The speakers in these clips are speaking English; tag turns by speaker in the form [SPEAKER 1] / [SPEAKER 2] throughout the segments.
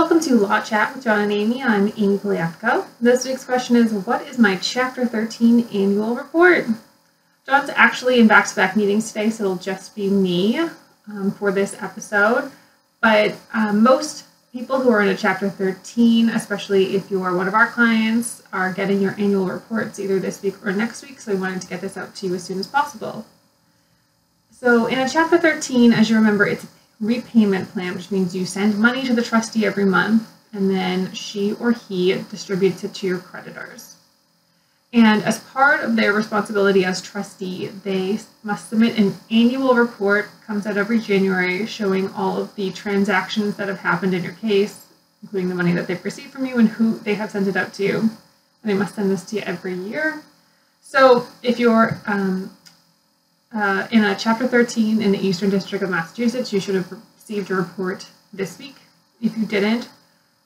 [SPEAKER 1] Welcome to Law Chat with John and Amy. I'm Amy Poliaco. This week's question is What is my Chapter 13 annual report? John's actually in back to back meetings today, so it'll just be me um, for this episode. But um, most people who are in a Chapter 13, especially if you are one of our clients, are getting your annual reports either this week or next week, so we wanted to get this out to you as soon as possible. So, in a Chapter 13, as you remember, it's repayment plan, which means you send money to the trustee every month and then she or he distributes it to your creditors. And as part of their responsibility as trustee, they must submit an annual report, comes out every January, showing all of the transactions that have happened in your case, including the money that they've received from you and who they have sent it out to. And they must send this to you every year. So if you're um, uh, in a Chapter 13 in the Eastern District of Massachusetts, you should have received a report this week. If you didn't,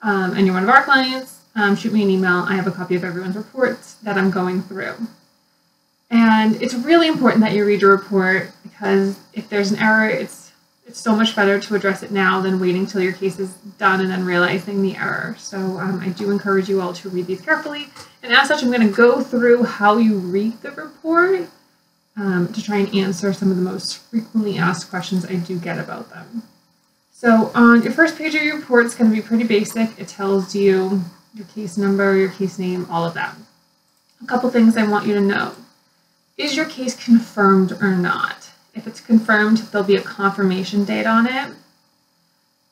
[SPEAKER 1] um, and you're one of our clients, um, shoot me an email. I have a copy of everyone's reports that I'm going through. And it's really important that you read your report because if there's an error, it's it's so much better to address it now than waiting till your case is done and then realizing the error. So um, I do encourage you all to read these carefully. And as such, I'm going to go through how you read the report um, to try and answer some of the most frequently asked questions I do get about them. So on your first page of your report, it's going to be pretty basic. It tells you your case number, your case name, all of that. A couple things I want you to know. Is your case confirmed or not? If it's confirmed, there'll be a confirmation date on it.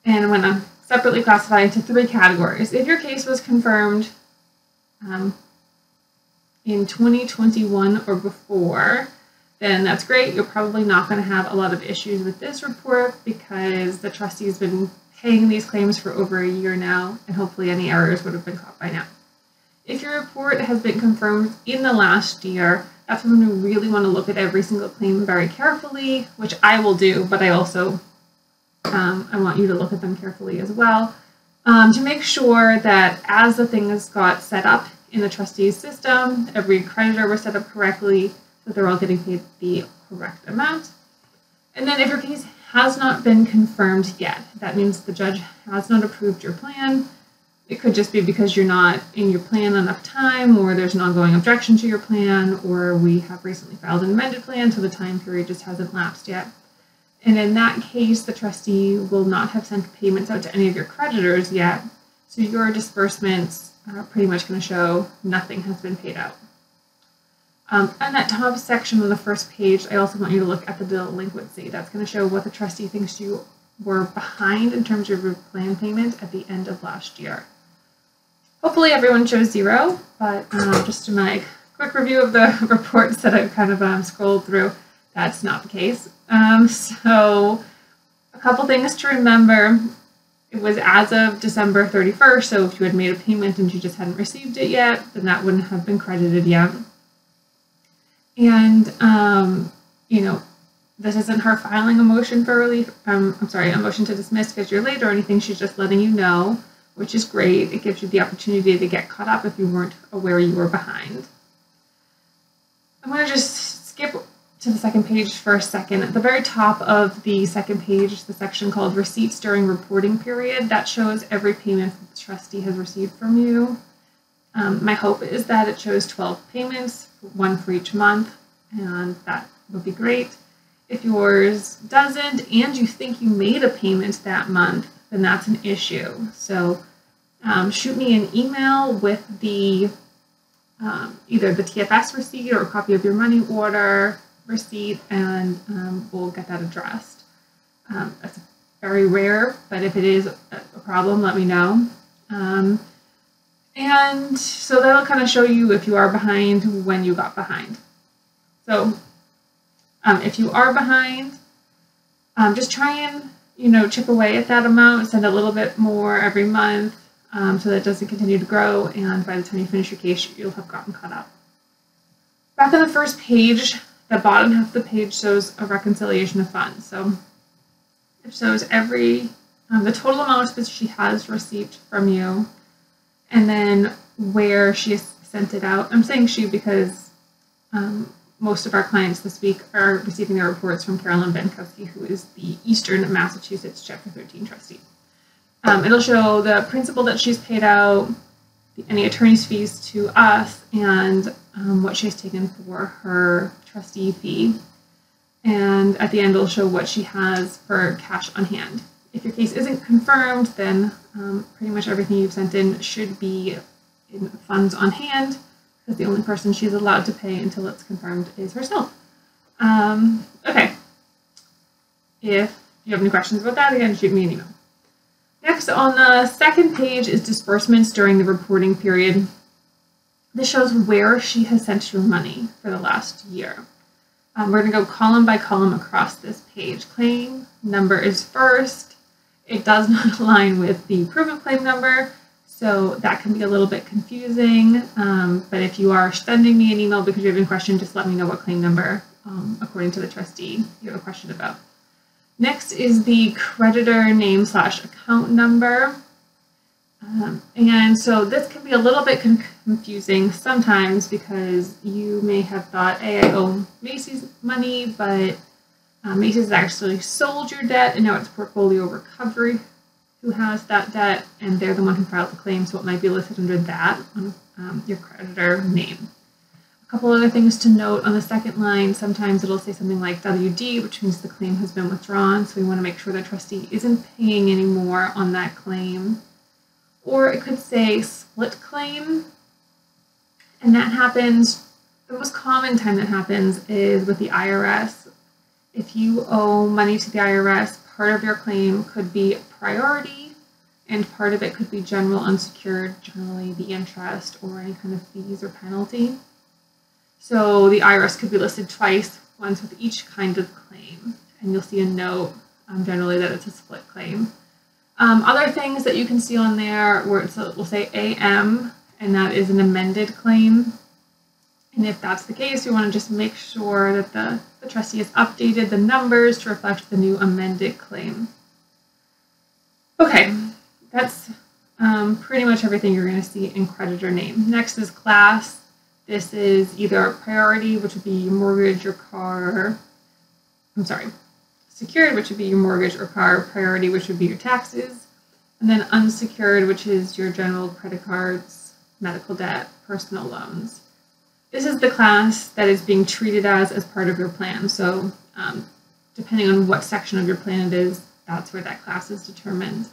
[SPEAKER 1] And I'm going to separately classify into three categories. If your case was confirmed um, in 2021 or before, then that's great. You're probably not going to have a lot of issues with this report because the trustee's been paying these claims for over a year now, and hopefully any errors would have been caught by now. If your report has been confirmed in the last year, that's when you really want to look at every single claim very carefully, which I will do, but I also um, I want you to look at them carefully as well um, to make sure that as the things got set up in the trustee's system, every creditor was set up correctly, that they're all getting paid the correct amount. And then if your case has not been confirmed yet, that means the judge has not approved your plan. It could just be because you're not in your plan enough time, or there's an ongoing objection to your plan, or we have recently filed an amended plan, so the time period just hasn't lapsed yet. And in that case, the trustee will not have sent payments out to any of your creditors yet, so your disbursements are pretty much going to show nothing has been paid out. Um, on that top section on the first page, I also want you to look at the delinquency. That's going to show what the trustee thinks you were behind in terms of your plan payment at the end of last year. Hopefully everyone chose zero, but um, just in my quick review of the reports that I've kind of um, scrolled through, that's not the case. Um, so a couple things to remember. It was as of December 31st, so if you had made a payment and you just hadn't received it yet, then that wouldn't have been credited yet. And, um, you know, this isn't her filing a motion for relief. Um, I'm sorry, a motion to dismiss because you're late or anything. She's just letting you know, which is great. It gives you the opportunity to get caught up if you weren't aware you were behind. I'm going to just skip to the second page for a second. At the very top of the second page, the section called Receipts During Reporting Period, that shows every payment the trustee has received from you. Um, my hope is that it shows 12 payments, one for each month, and that would be great. If yours doesn't and you think you made a payment that month, then that's an issue. So um, shoot me an email with the um, either the TFS receipt or a copy of your money order receipt, and um, we'll get that addressed. Um, that's very rare, but if it is a problem, let me know. And so that'll kind of show you if you are behind when you got behind. So um, if you are behind, um, just try and you know chip away at that amount, send a little bit more every month um, so that it doesn't continue to grow. And by the time you finish your case, you'll have gotten caught up. Back on the first page, the bottom half of the page shows a reconciliation of funds. So it shows every um, the total amount that she has received from you and then where she sent it out. I'm saying she because um, most of our clients this week are receiving their reports from Carolyn Bankowski, who is the Eastern Massachusetts Chapter 13 trustee. Um, it'll show the principal that she's paid out, any attorney's fees to us, and um, what she's taken for her trustee fee. And at the end, it'll show what she has for cash on hand. If your case isn't confirmed, then um, pretty much everything you've sent in should be in funds on hand, because the only person she's allowed to pay until it's confirmed is herself. Um, okay. If you have any questions about that, again, shoot me an email. Next, on the second page is disbursements during the reporting period. This shows where she has sent you money for the last year. Um, we're going to go column by column across this page. Claim number is first. It does not align with the proven claim number, so that can be a little bit confusing. Um, but if you are sending me an email because you have a question, just let me know what claim number, um, according to the trustee, you have a question about. Next is the creditor name slash account number. Um, and so this can be a little bit confusing sometimes because you may have thought, hey, I owe Macy's money, but uh, Macy's actually sold your debt and now it's portfolio recovery. Who has that debt? And they're the one who filed the claim, so it might be listed under that on um, your creditor name. A couple other things to note. On the second line, sometimes it'll say something like WD, which means the claim has been withdrawn, so we want to make sure the trustee isn't paying any more on that claim. Or it could say split claim, and that happens, the most common time that happens is with the IRS. If you owe money to the IRS, part of your claim could be priority, and part of it could be general unsecured, generally the interest or any kind of fees or penalty. So the IRS could be listed twice, once with each kind of claim, and you'll see a note um, generally that it's a split claim. Um, other things that you can see on there where it will say AM, and that is an amended claim. And if that's the case, we want to just make sure that the, the trustee has updated the numbers to reflect the new amended claim. Okay, that's um, pretty much everything you're going to see in creditor name. Next is class. This is either priority, which would be your mortgage or car. I'm sorry, secured, which would be your mortgage or car. Priority, which would be your taxes. And then unsecured, which is your general credit cards, medical debt, personal loans. This is the class that is being treated as as part of your plan. So um, depending on what section of your plan it is, that's where that class is determined.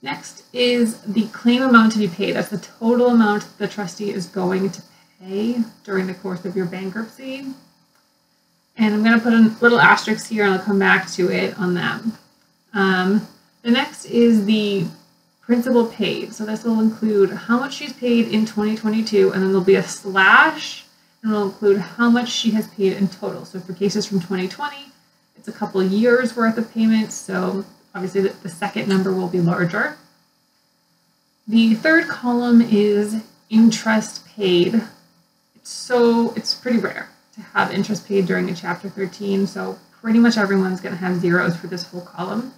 [SPEAKER 1] Next is the claim amount to be paid. That's the total amount the trustee is going to pay during the course of your bankruptcy. And I'm going to put a little asterisk here and I'll come back to it on that. Um, the next is the principal paid. So this will include how much she's paid in 2022 and then there'll be a slash and it'll include how much she has paid in total. So for cases from 2020, it's a couple years worth of payments. So obviously the, the second number will be larger. The third column is interest paid It's so it's pretty rare to have interest paid during a Chapter 13, so pretty much everyone's going to have zeros for this whole column.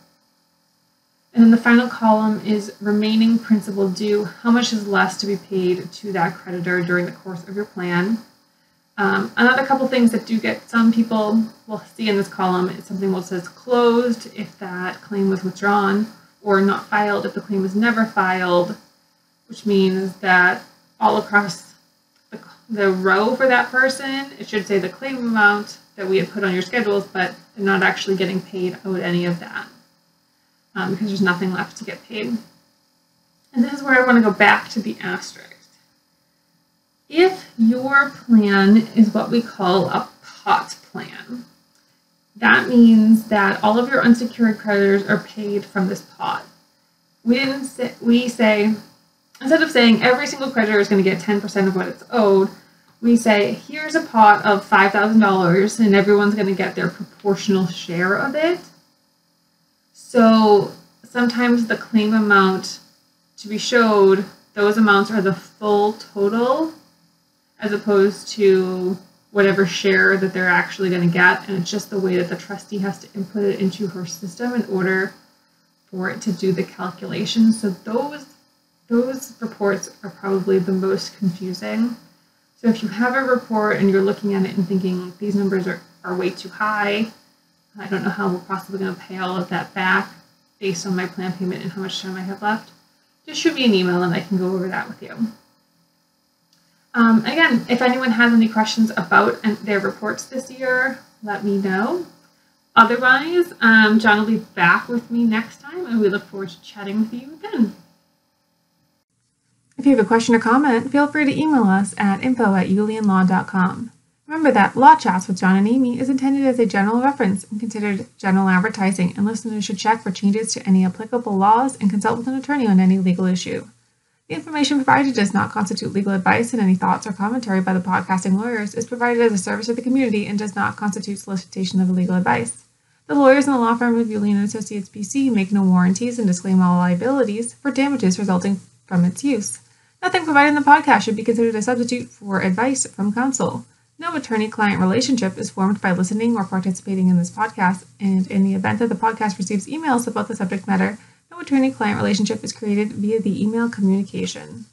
[SPEAKER 1] And then the final column is remaining principal due. How much is left to be paid to that creditor during the course of your plan? Um, another couple things that do get some people will see in this column is something that says closed if that claim was withdrawn, or not filed if the claim was never filed, which means that all across the row for that person. It should say the claim amount that we had put on your schedules, but they're not actually getting paid out any of that um, because there's nothing left to get paid. And this is where I want to go back to the asterisk. If your plan is what we call a pot plan, that means that all of your unsecured creditors are paid from this pot. We didn't say, we say instead of saying every single creditor is going to get 10% of what it's owed, we say here's a pot of $5,000 and everyone's going to get their proportional share of it. So sometimes the claim amount to be showed, those amounts are the full total as opposed to whatever share that they're actually going to get. And it's just the way that the trustee has to input it into her system in order for it to do the calculation. So those those reports are probably the most confusing. So if you have a report and you're looking at it and thinking these numbers are, are way too high, I don't know how we're possibly going to pay all of that back, based on my plan payment and how much time I have left, just shoot me an email and I can go over that with you. Um, again, if anyone has any questions about their reports this year, let me know. Otherwise, um, John will be back with me next time, and we look forward to chatting with you again. If you have a question or comment, feel free to email us at info at ullianlaw.com. Remember that Law Chats with John and Amy is intended as a general reference and considered general advertising, and listeners should check for changes to any applicable laws and consult with an attorney on any legal issue. The information provided does not constitute legal advice, and any thoughts or commentary by the podcasting lawyers is provided as a service to the community and does not constitute solicitation of legal advice. The lawyers in the law firm of Ullian Associates PC make no warranties and disclaim all liabilities for damages resulting from its use. Nothing provided in the podcast should be considered a substitute for advice from counsel. No attorney client relationship is formed by listening or participating in this podcast, and in the event that the podcast receives emails about the subject matter, no attorney client relationship is created via the email communication.